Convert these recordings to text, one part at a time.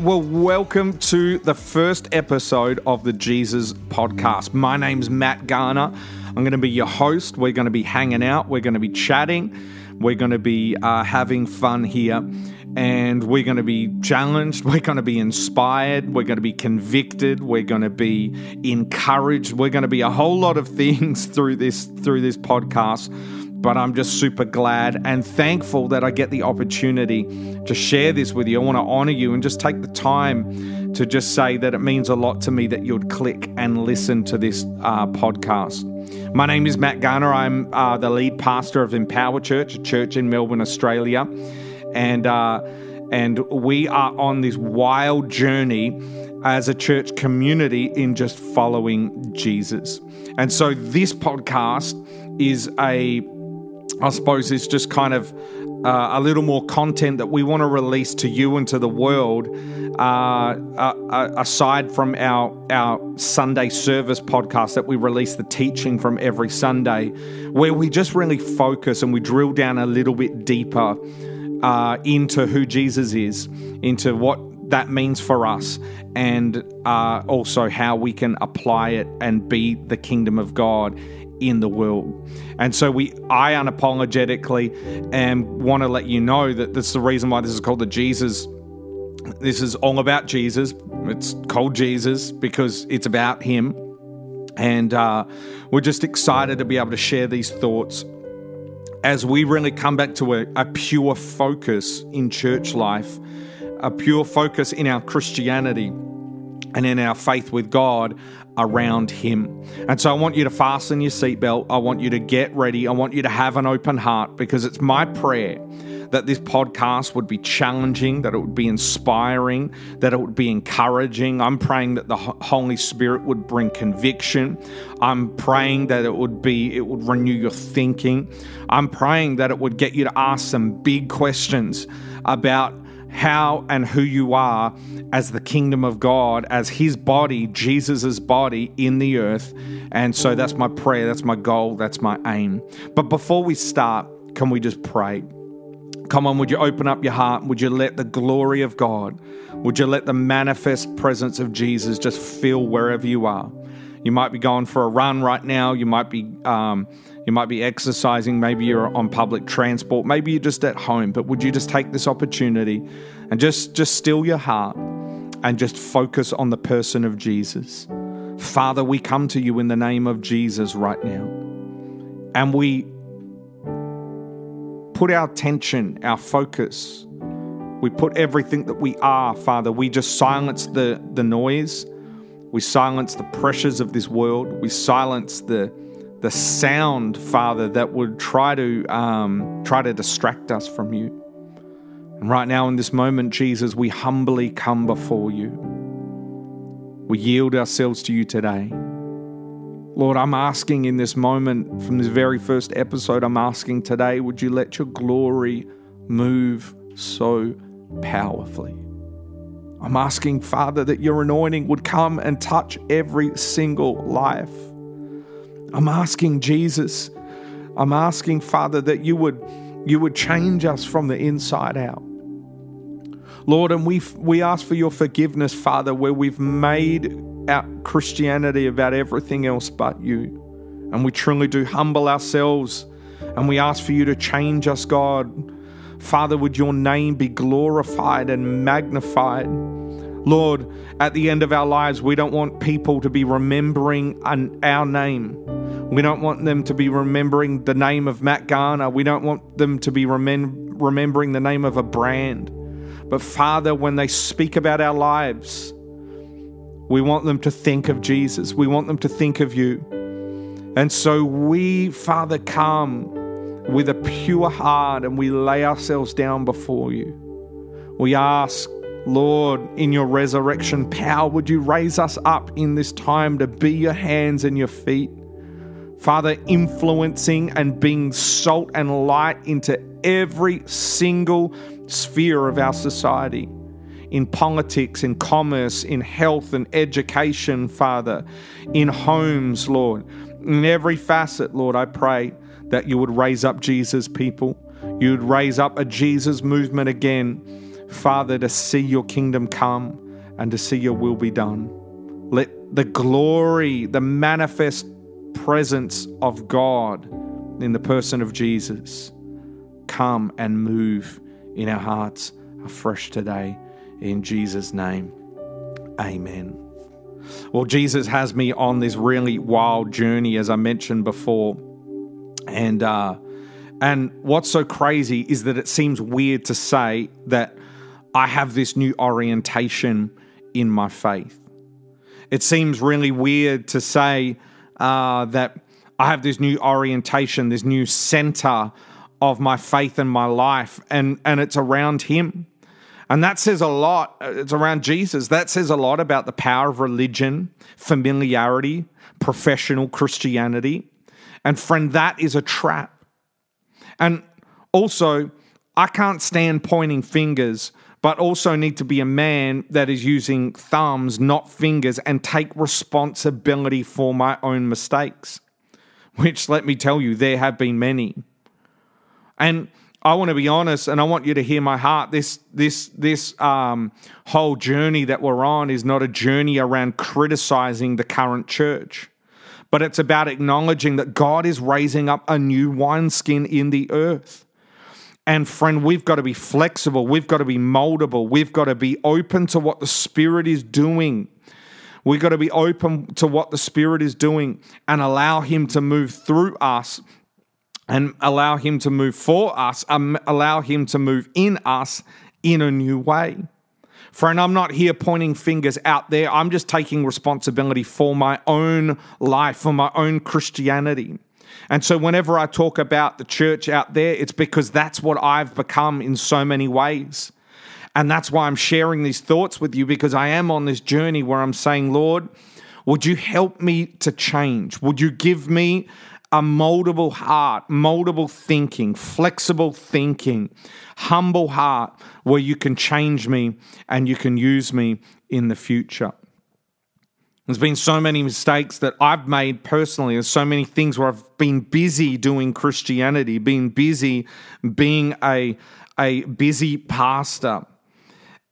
Well, welcome to the first episode of the Jesus Podcast. My name's Matt Garner. I'm going to be your host. We're going to be hanging out, we're going to be chatting, we're going to be uh, having fun here, and we're going to be challenged, we're going to be inspired, we're going to be convicted, we're going to be encouraged, we're going to be a whole lot of things through this through this podcast but I'm just super glad and thankful that I get the opportunity to share this with you. I want to honor you and just take the time to just say that it means a lot to me that you'd click and listen to this uh, podcast. My name is Matt Garner. I'm uh, the lead pastor of Empower Church, a church in Melbourne, Australia, and uh, and we are on this wild journey as a church community in just following Jesus. And so this podcast is a I suppose is just kind of uh, a little more content that we want to release to you and to the world, uh, uh, aside from our our Sunday service podcast that we release the teaching from every Sunday, where we just really focus and we drill down a little bit deeper uh, into who Jesus is, into what that means for us, and uh, also how we can apply it and be the kingdom of God in the world. And so we I unapologetically and want to let you know that this is the reason why this is called the Jesus this is all about Jesus. It's called Jesus because it's about him. And uh, we're just excited to be able to share these thoughts as we really come back to a, a pure focus in church life, a pure focus in our Christianity and in our faith with God around Him. And so I want you to fasten your seatbelt. I want you to get ready. I want you to have an open heart because it's my prayer that this podcast would be challenging, that it would be inspiring, that it would be encouraging. I'm praying that the Holy Spirit would bring conviction. I'm praying that it would be it would renew your thinking. I'm praying that it would get you to ask some big questions about how and who you are as the kingdom of God, as his body, Jesus' body in the earth. And so that's my prayer, that's my goal, that's my aim. But before we start, can we just pray? Come on, would you open up your heart? Would you let the glory of God, would you let the manifest presence of Jesus just fill wherever you are? You might be going for a run right now. You might be um, you might be exercising. Maybe you're on public transport. Maybe you're just at home. But would you just take this opportunity and just just still your heart and just focus on the person of Jesus? Father, we come to you in the name of Jesus right now, and we put our attention, our focus. We put everything that we are, Father. We just silence the, the noise we silence the pressures of this world. We silence the the sound, Father, that would try to um, try to distract us from you. And right now, in this moment, Jesus, we humbly come before you. We yield ourselves to you today. Lord, I'm asking in this moment, from this very first episode, I'm asking today, would you let your glory move so powerfully? I'm asking, Father, that your anointing would come and touch every single life. I'm asking, Jesus, I'm asking, Father, that you would, you would change us from the inside out. Lord, and we, we ask for your forgiveness, Father, where we've made our Christianity about everything else but you. And we truly do humble ourselves and we ask for you to change us, God. Father, would your name be glorified and magnified? Lord, at the end of our lives, we don't want people to be remembering our name. We don't want them to be remembering the name of Matt Garner. We don't want them to be remem- remembering the name of a brand. But Father, when they speak about our lives, we want them to think of Jesus. We want them to think of you. And so we, Father, come with a pure heart and we lay ourselves down before you. We ask, Lord, in your resurrection power, would you raise us up in this time to be your hands and your feet? Father, influencing and being salt and light into every single sphere of our society in politics, in commerce, in health and education, Father, in homes, Lord, in every facet, Lord, I pray that you would raise up Jesus people. You would raise up a Jesus movement again. Father, to see your kingdom come and to see your will be done. Let the glory, the manifest presence of God in the person of Jesus come and move in our hearts afresh today. In Jesus' name, amen. Well, Jesus has me on this really wild journey, as I mentioned before. And, uh, and what's so crazy is that it seems weird to say that I have this new orientation in my faith. It seems really weird to say uh, that I have this new orientation, this new center of my faith and my life, and, and it's around Him. And that says a lot. It's around Jesus. That says a lot about the power of religion, familiarity, professional Christianity. And friend, that is a trap. And also, I can't stand pointing fingers, but also need to be a man that is using thumbs, not fingers, and take responsibility for my own mistakes, which, let me tell you, there have been many. And I want to be honest, and I want you to hear my heart. This this this um, whole journey that we're on is not a journey around criticizing the current church, but it's about acknowledging that God is raising up a new wineskin in the earth. And friend, we've got to be flexible. We've got to be moldable. We've got to be open to what the Spirit is doing. We've got to be open to what the Spirit is doing and allow Him to move through us and allow Him to move for us, um, allow Him to move in us in a new way. Friend, I'm not here pointing fingers out there. I'm just taking responsibility for my own life, for my own Christianity. And so, whenever I talk about the church out there, it's because that's what I've become in so many ways. And that's why I'm sharing these thoughts with you because I am on this journey where I'm saying, Lord, would you help me to change? Would you give me a moldable heart, moldable thinking, flexible thinking, humble heart where you can change me and you can use me in the future. There's been so many mistakes that I've made personally. There's so many things where I've been busy doing Christianity, being busy being a, a busy pastor.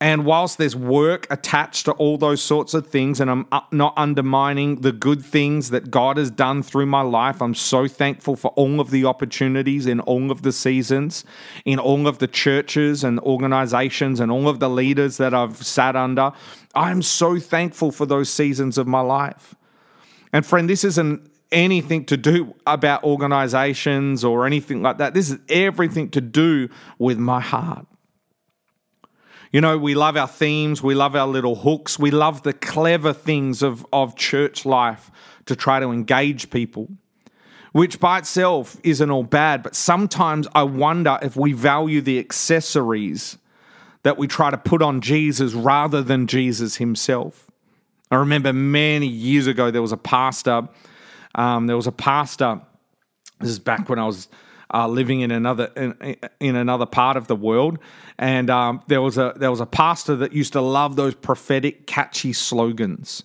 And whilst there's work attached to all those sorts of things, and I'm uh, not undermining the good things that God has done through my life, I'm so thankful for all of the opportunities in all of the seasons, in all of the churches and organizations, and all of the leaders that I've sat under. I'm so thankful for those seasons of my life. And friend, this isn't anything to do about organizations or anything like that. This is everything to do with my heart. You know, we love our themes, we love our little hooks, we love the clever things of, of church life to try to engage people, which by itself isn't all bad. But sometimes I wonder if we value the accessories that we try to put on Jesus rather than Jesus himself. I remember many years ago, there was a pastor, um, there was a pastor, this is back when I was uh, living in another in, in, another part of the world. And um, there was a there was a pastor that used to love those prophetic, catchy slogans.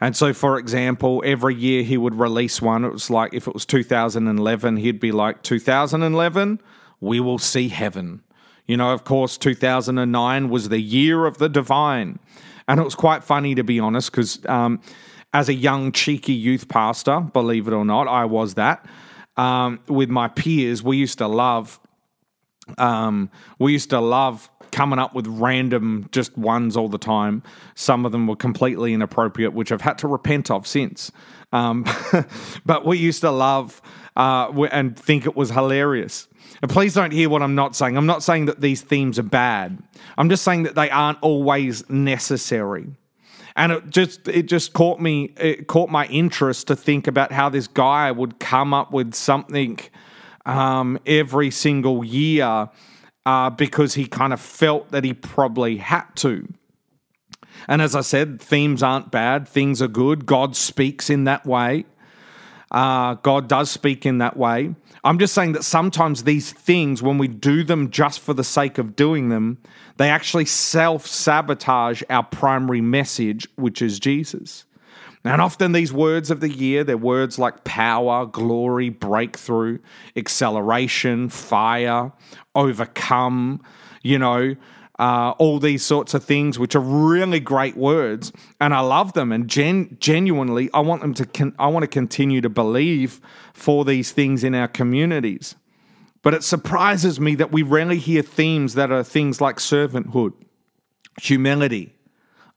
And so, for example, every year he would release one. It was like if it was 2011, he'd be like 2011, we will see heaven. You know, of course, 2009 was the year of the divine. And it was quite funny, to be honest, because um, as a young, cheeky youth pastor, believe it or not, I was that um, with my peers, we used to love, um, we used to love coming up with random just ones all the time. Some of them were completely inappropriate, which I've had to repent of since. Um, but we used to love uh, and think it was hilarious. And please don't hear what I'm not saying. I'm not saying that these themes are bad. I'm just saying that they aren't always necessary and it just it just caught me it caught my interest to think about how this guy would come up with something um, every single year uh, because he kind of felt that he probably had to. And as I said, themes aren't bad; things are good. God speaks in that way. Uh, God does speak in that way. I'm just saying that sometimes these things, when we do them just for the sake of doing them, they actually self sabotage our primary message, which is Jesus. And often these words of the year, they're words like power, glory, breakthrough, acceleration, fire, overcome, you know, uh, all these sorts of things, which are really great words, and I love them. And gen- genuinely, I want them to. Con- I want to continue to believe for these things in our communities. But it surprises me that we rarely hear themes that are things like servanthood, humility,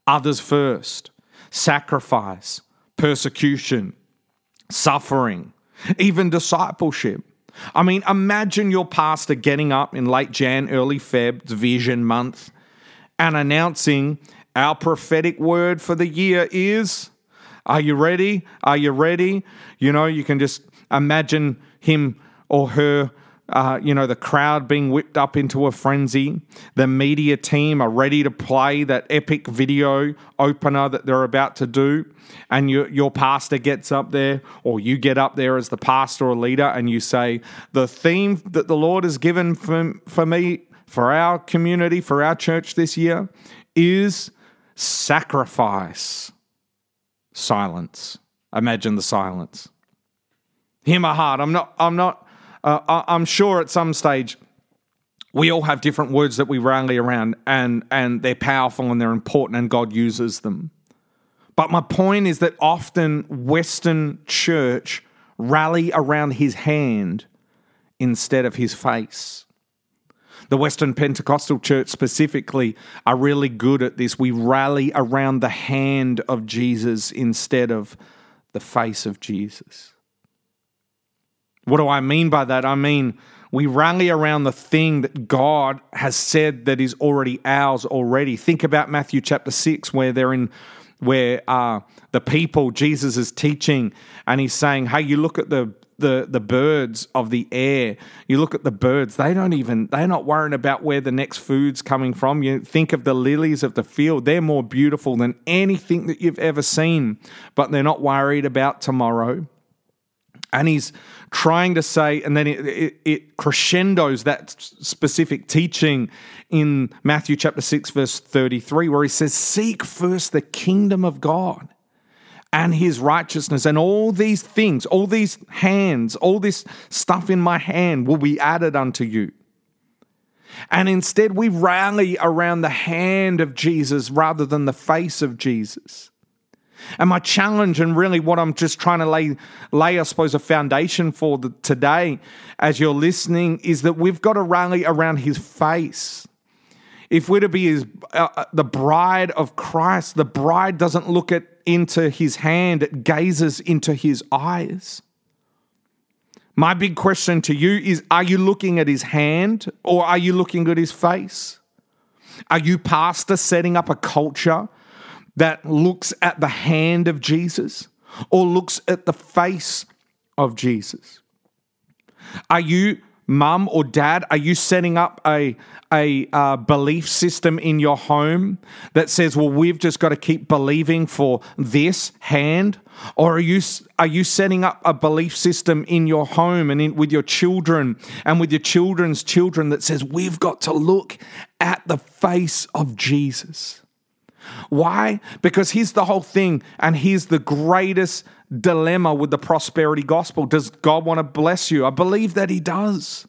others first, sacrifice, persecution, suffering, even discipleship. I mean, imagine your pastor getting up in late Jan, early Feb, Vision Month, and announcing our prophetic word for the year is. Are you ready? Are you ready? You know, you can just imagine him or her uh, you know, the crowd being whipped up into a frenzy. The media team are ready to play that epic video opener that they're about to do. And your, your pastor gets up there, or you get up there as the pastor or leader, and you say, The theme that the Lord has given for, for me, for our community, for our church this year is sacrifice. Silence. Imagine the silence. Hear my heart. I'm not, I'm not uh, I'm sure at some stage we all have different words that we rally around, and and they're powerful and they're important, and God uses them. But my point is that often Western church rally around His hand instead of His face. The Western Pentecostal church specifically are really good at this. We rally around the hand of Jesus instead of the face of Jesus. What do I mean by that? I mean, we rally around the thing that God has said that is already ours already. Think about Matthew chapter 6, where they're in where uh, the people Jesus is teaching, and he's saying, Hey, you look at the the the birds of the air. You look at the birds; they don't even they're not worrying about where the next food's coming from. You think of the lilies of the field; they're more beautiful than anything that you've ever seen, but they're not worried about tomorrow. And he's trying to say, and then it, it, it, crescendos that specific teaching in Matthew chapter 6, verse 33, where he says, Seek first the kingdom of God and his righteousness, and all these things, all these hands, all this stuff in my hand will be added unto you. And instead, we rally around the hand of Jesus rather than the face of Jesus. And my challenge, and really what I'm just trying to lay, lay I suppose, a foundation for the, today as you're listening, is that we've got to rally around his face. If we're to be his, uh, uh, the bride of Christ, the bride doesn't look at, into his hand, it gazes into his eyes. My big question to you is Are you looking at his hand or are you looking at his face? Are you pastor setting up a culture that looks at the hand of Jesus or looks at the face of Jesus? Are you, mum or dad, are you setting up a, a uh, belief system in your home that says, well, we've just got to keep believing for this hand? Or are you, are you setting up a belief system in your home and in, with your children and with your children's children that says, we've got to look at the face of Jesus? Why? Because here's the whole thing, and here's the greatest dilemma with the prosperity gospel. Does God want to bless you? I believe that He does.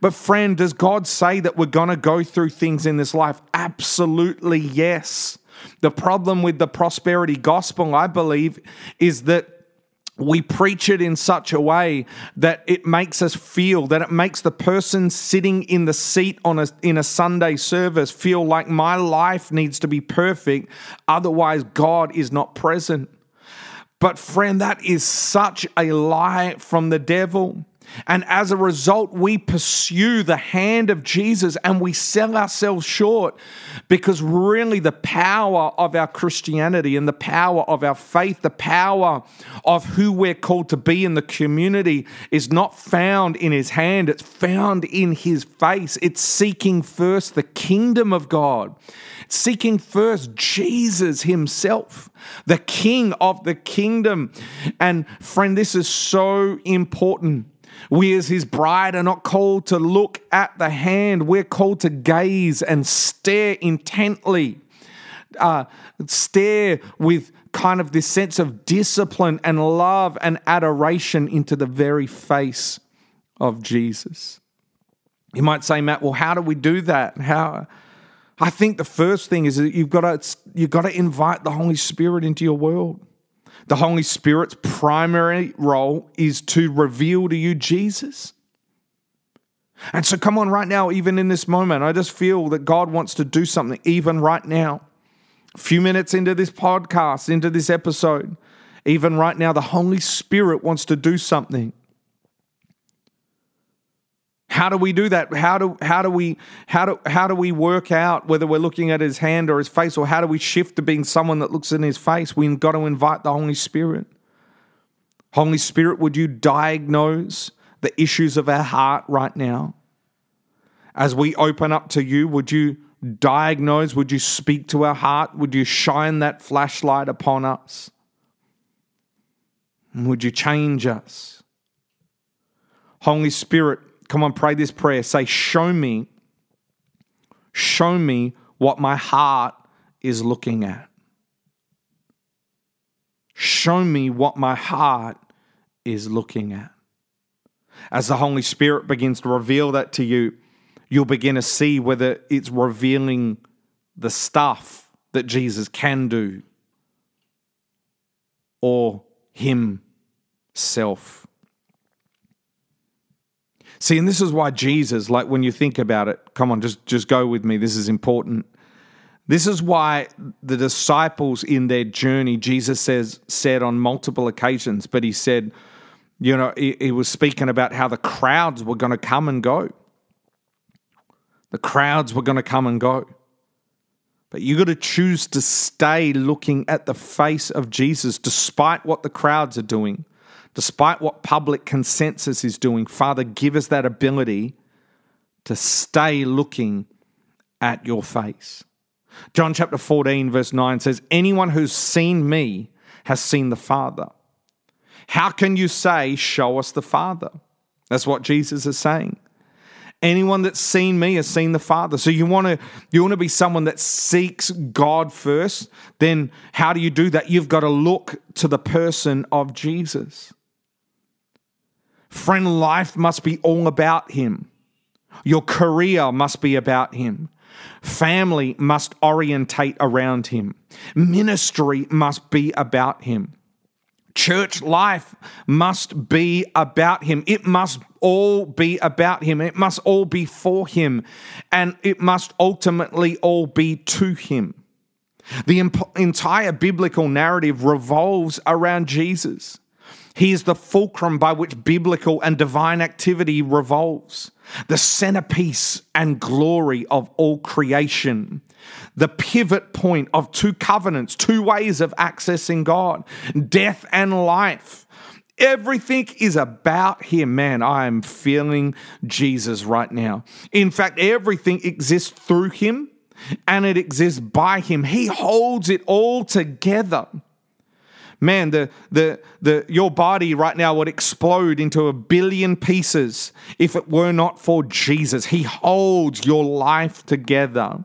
But, friend, does God say that we're going to go through things in this life? Absolutely yes. The problem with the prosperity gospel, I believe, is that we preach it in such a way that it makes us feel that it makes the person sitting in the seat on a in a Sunday service feel like my life needs to be perfect otherwise God is not present. But friend that is such a lie from the devil. And as a result, we pursue the hand of Jesus and we sell ourselves short because really the power of our Christianity and the power of our faith, the power of who we're called to be in the community is not found in his hand, it's found in his face. It's seeking first the kingdom of God, seeking first Jesus himself the king of the kingdom. And friend, this is so important we, as his bride, are not called to look at the hand. We're called to gaze and stare intently, uh, stare with kind of this sense of discipline and love and adoration into the very face of Jesus. You might say, Matt, well, how do we do that? How, I think the first thing is that you've got to you've got to invite the Holy Spirit into your world. The Holy Spirit's primary role is to reveal to you Jesus. And so, come on, right now, even in this moment, I just feel that God wants to do something, even right now. A few minutes into this podcast, into this episode, even right now, the Holy Spirit wants to do something. How do we do that? How do how do we how do how do we work out whether we're looking at his hand or his face, or how do we shift to being someone that looks in his face? We've got to invite the Holy Spirit. Holy Spirit, would you diagnose the issues of our heart right now? As we open up to you, would you diagnose? Would you speak to our heart? Would you shine that flashlight upon us? Would you change us? Holy Spirit, come on, pray this prayer. Say, Show me, show me what my heart is looking at. Show me what my heart is looking at. As the Holy Spirit begins to reveal that to you, you'll begin to see whether it's revealing the stuff that Jesus can do or Himself. See, and this is why Jesus, like when you think about it, come on, just, just go with me. This is important. This is why the disciples in their journey, Jesus says, said on multiple occasions, but he said, you know, he, he was speaking about how the crowds were going to come and go. The crowds were going to come and go. But you got to choose to stay looking at the face of Jesus despite what the crowds are doing, despite what public consensus is doing. Father, give us that ability to stay looking at your face. John chapter 14, verse 9 says, Anyone who's seen me has seen the Father. How can you say, Show us the Father? That's what Jesus is saying. Anyone that's seen me has seen the Father. So you want to you want to be someone that seeks God first. Then how do you do that? You've got to look to the person of Jesus. Friend, life must be all about him. Your career must be about him. Family must orientate around him. Ministry must be about him. Church life must be about Him. It must all be about Him. It must all be for Him. And it must ultimately all be to Him. The imp- entire biblical narrative revolves around Jesus. He is the fulcrum by which biblical and divine activity revolves, the centerpiece and glory of all creation the pivot point of two covenants, two ways of accessing God death and life. Everything is about Him. Man, I am feeling Jesus right now. In fact, everything exists through Him and it exists by Him. He holds it all together. Man, the, the, the, your body right now would explode into a billion pieces if it were not for Jesus. He holds your life together.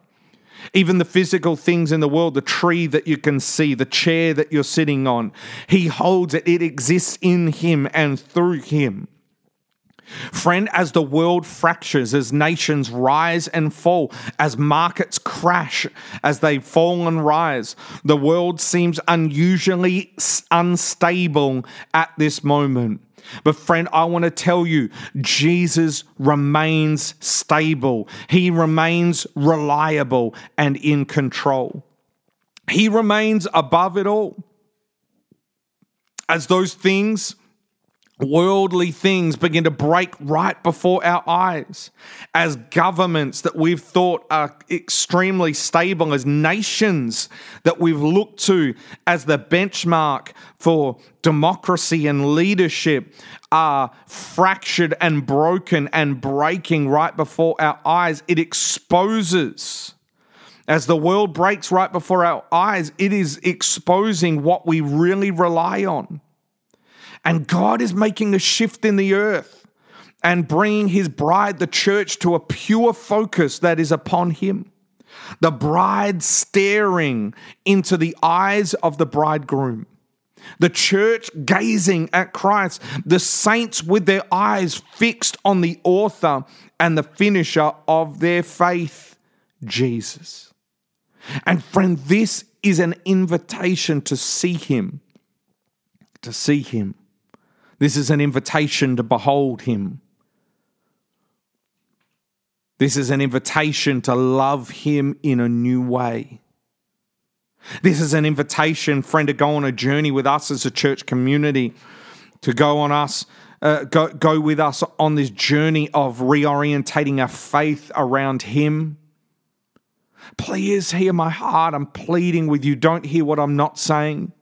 Even the physical things in the world, the tree that you can see, the chair that you're sitting on, He holds it. It exists in Him and through Him. Friend, as the world fractures, as nations rise and fall, as markets crash, as they fall and rise, the world seems unusually unstable at this moment. But, friend, I want to tell you, Jesus remains stable, He remains reliable and in control. He remains above it all. As those things worldly things begin to break right before our eyes as governments that we've thought are extremely stable, as nations that we've looked to as the benchmark for democracy and leadership are fractured and broken and breaking right before our eyes. It exposes. As the world breaks right before our eyes, it is exposing what we really rely on. And God is making a shift in the earth and bringing his bride, the church, to a pure focus that is upon him. The bride staring into the eyes of the bridegroom. The church gazing at Christ. The saints with their eyes fixed on the author and the finisher of their faith, Jesus. And friend, this is an invitation to see him. To see him. This is an invitation to behold him. This is an invitation to love him in a new way. This is an invitation, friend, to go on a journey with us as a church community, to go on us, uh, go, go with us on this journey of reorientating our faith around him. Please hear my heart. I'm pleading with you. Don't hear what I'm not saying.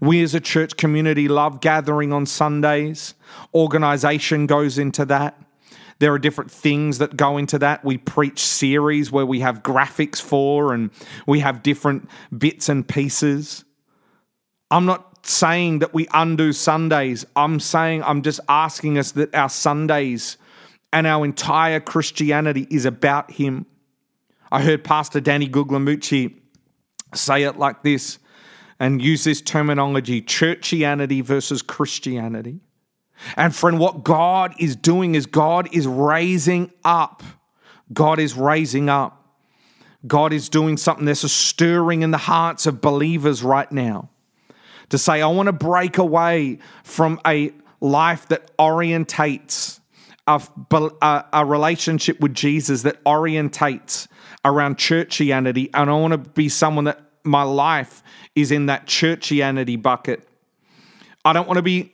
We as a church community love gathering on Sundays. Organization goes into that. There are different things that go into that. We preach series where we have graphics for and we have different bits and pieces. I'm not saying that we undo Sundays. I'm saying, I'm just asking us that our Sundays and our entire Christianity is about Him. I heard Pastor Danny Guglielmucci say it like this and use this terminology churchianity versus Christianity. And friend, what God is doing is God is raising up. God is raising up. God is doing something. There's a stirring in the hearts of believers right now to say, I want to break away from a life that orientates a, a, a relationship with Jesus that orientates around churchianity. And I want to be someone that my life is in that churchianity bucket. I don't want to be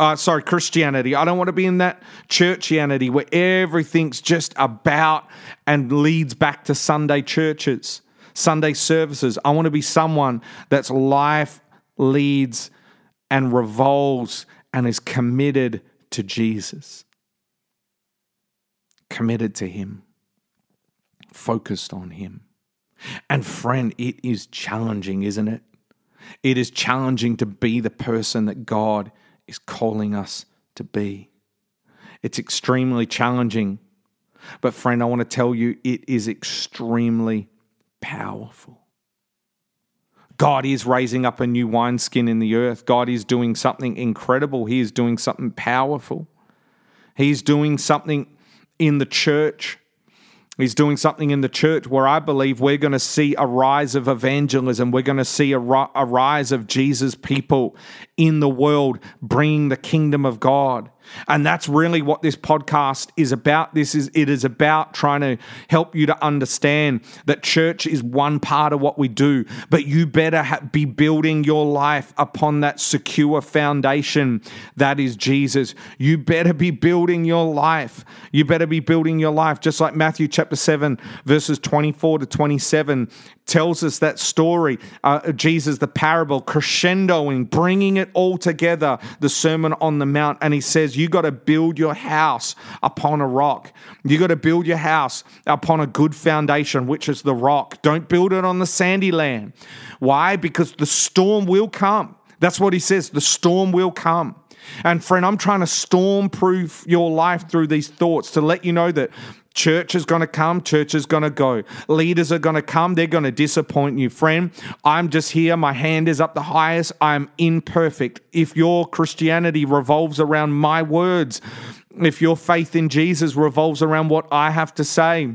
uh, sorry, Christianity. I don't want to be in that churchianity where everything's just about and leads back to Sunday churches, Sunday services. I want to be someone that's life leads and revolves and is committed to Jesus, committed to Him, focused on Him. And friend, it is challenging, isn't it? It is challenging to be the person that God is calling us to be. It's extremely challenging. But, friend, I want to tell you it is extremely powerful. God is raising up a new wineskin in the earth. God is doing something incredible. He is doing something powerful. He's doing something in the church He's doing something in the church where I believe we're going to see a rise of evangelism. We're going to see a, a rise of Jesus people in the world bringing the kingdom of God. And that's really what this podcast is about. This is it is about trying to help you to understand that church is one part of what we do, but you better ha- be building your life upon that secure foundation that is Jesus. You better be building your life. You better be building your life just like Matthew chapter 7 verses 24 to 27 tells us that story. Uh, Jesus, the parable, crescendoing, bringing it all together, the Sermon on the Mount. And he says, You got to build your house upon a rock. You got to build your house upon a good foundation, which is the rock. Don't build it on the sandy land. Why? Because the storm will come. That's what he says. The storm will come. And friend, I'm trying to storm proof your life through these thoughts to let you know that Church is going to come, church is going to go. Leaders are going to come, they're going to disappoint you. Friend, I'm just here, my hand is up the highest, I'm imperfect. If your Christianity revolves around my words, if your faith in Jesus revolves around what I have to say,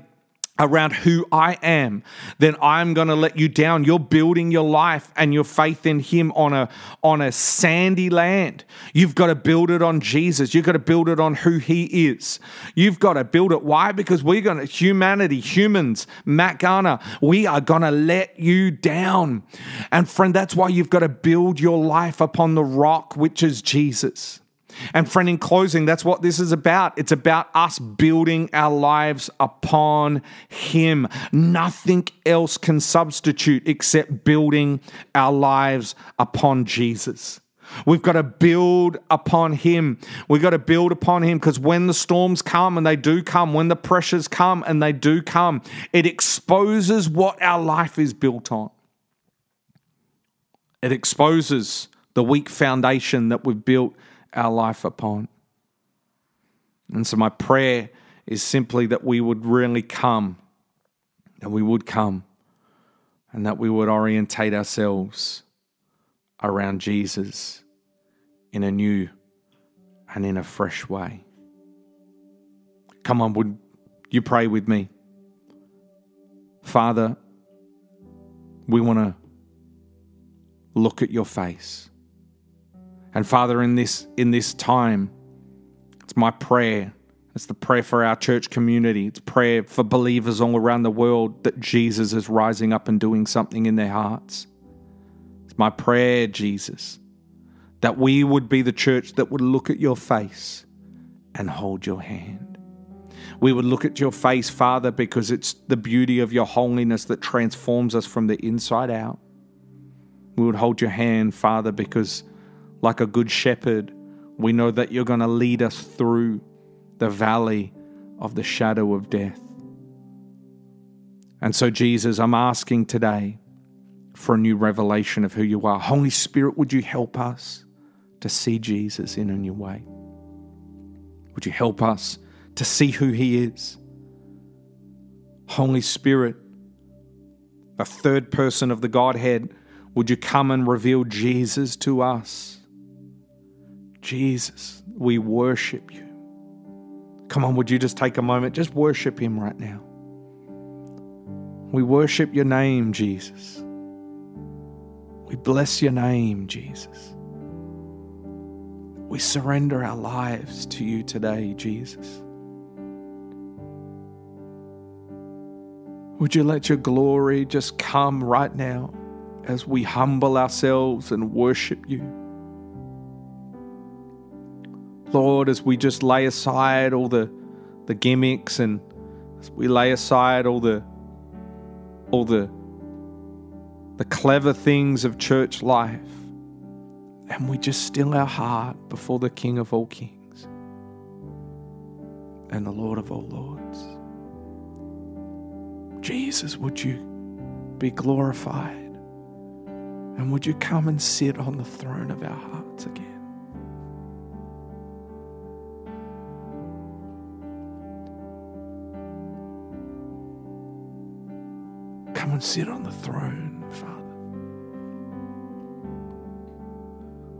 around who I am, then I'm going to let you down. You're building your life and your faith in him on a on a sandy land. You've got to build it on Jesus. You've got to build it on who he is. You've got to build it why? Because we're going to humanity, humans, Matt Garner, we are going to let you down. And friend, that's why you've got to build your life upon the rock which is Jesus. And friend, in closing, that's what this is about. It's about us building our lives upon Him. Nothing else can substitute except building our lives upon Jesus. We've got to build upon Him. We've got to build upon Him because when the storms come, and they do come, when the pressures come, and they do come, it exposes what our life is built on. It exposes the weak foundation that we've built our life upon. And so, my prayer is simply that we would really come, that we would come, and that we would orientate ourselves around Jesus in a new and in a fresh way. Come on, would you pray with me? Father, we want to look at your face. And Father, in this in this time, it's my prayer. It's the prayer for our church community. It's prayer for believers all around the world that Jesus is rising up and doing something in their hearts. It's my prayer, Jesus, that we would be the church that would look at your face and hold your hand. We would look at your face, Father, because it's the beauty of your holiness that transforms us from the inside out. We would hold your hand, Father, because like a good shepherd, we know that you're going to lead us through the valley of the shadow of death. And so, Jesus, I'm asking today for a new revelation of who you are. Holy Spirit, would you help us to see Jesus in a new way? Would you help us to see who he is? Holy Spirit, the third person of the Godhead, would you come and reveal Jesus to us? Jesus, we worship you. Come on, would you just take a moment? Just worship him right now. We worship your name, Jesus. We bless your name, Jesus. We surrender our lives to you today, Jesus. Would you let your glory just come right now as we humble ourselves and worship you? Lord, as we just lay aside all the, the gimmicks and we lay aside all the all the the clever things of church life and we just still our heart before the King of all kings and the Lord of all lords. Jesus, would you be glorified? And would you come and sit on the throne of our hearts again? Sit on the throne, Father.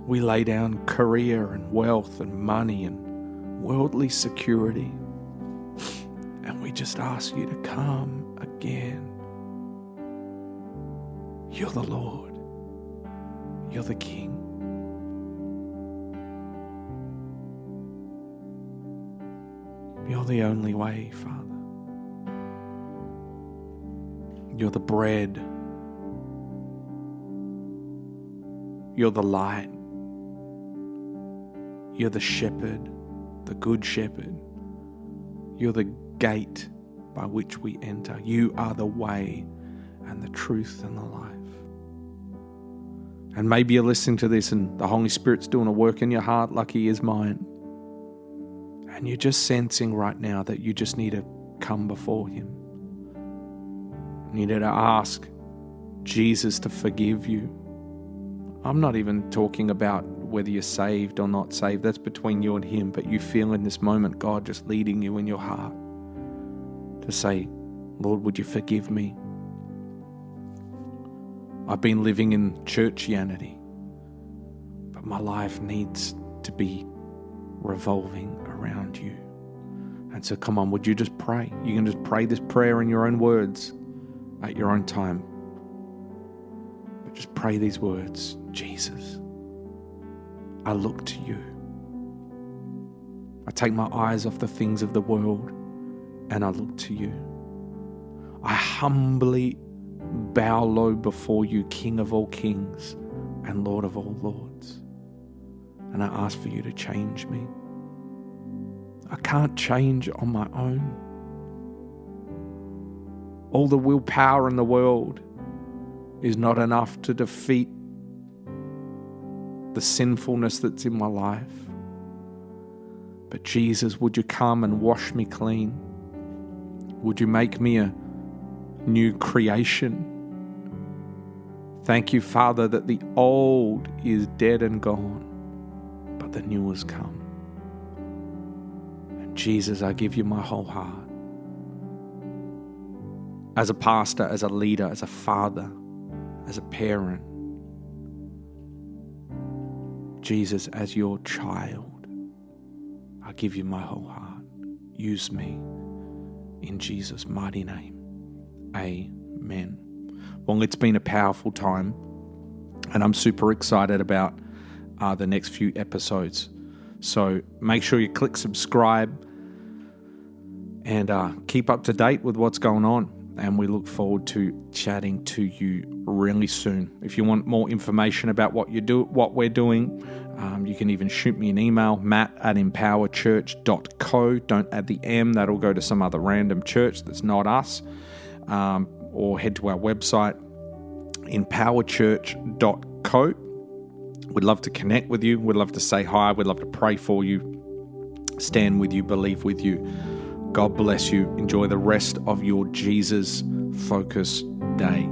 We lay down career and wealth and money and worldly security. And we just ask you to come again. You're the Lord. You're the King. You're the only way, Father. You're the bread. You're the light. You're the shepherd, the good shepherd. You're the gate by which we enter. You are the way and the truth and the life. And maybe you're listening to this and the Holy Spirit's doing a work in your heart like He is mine. And you're just sensing right now that you just need to come before Him needed to ask Jesus to forgive you. I'm not even talking about whether you're saved or not saved. That's between you and Him. But you feel in this moment God just leading you in your heart to say, Lord, would you forgive me? I've been living in churchianity, but my life needs to be revolving around you. And so, come on, would you just pray? You can just pray this prayer in your own words at your own time. But just pray these words Jesus, I look to you. I take my eyes off the things of the world and I look to you. I humbly bow low before you, King of all kings and Lord of all lords. And I ask for you to change me. I can't change on my own all the willpower in the world is not enough to defeat the sinfulness that's in my life. But Jesus, would you come and wash me clean? Would you make me a new creation? Thank you, Father, that the old is dead and gone, but the new has come. And Jesus, I give you my whole heart as a pastor, as a leader, as a father, as a parent. Jesus, as your child, I give you my whole heart. Use me in Jesus' mighty name. Amen. Well, it's been a powerful time, and I'm super excited about uh, the next few episodes. So make sure you click subscribe and uh, keep up to date with what's going on. And we look forward to chatting to you really soon. If you want more information about what you do, what we're doing, um, you can even shoot me an email, matt at empowerchurch.co. Don't add the M, that'll go to some other random church that's not us. Um, or head to our website, empowerchurch.co. We'd love to connect with you. We'd love to say hi. We'd love to pray for you, stand with you, believe with you. God bless you. Enjoy the rest of your Jesus focus day.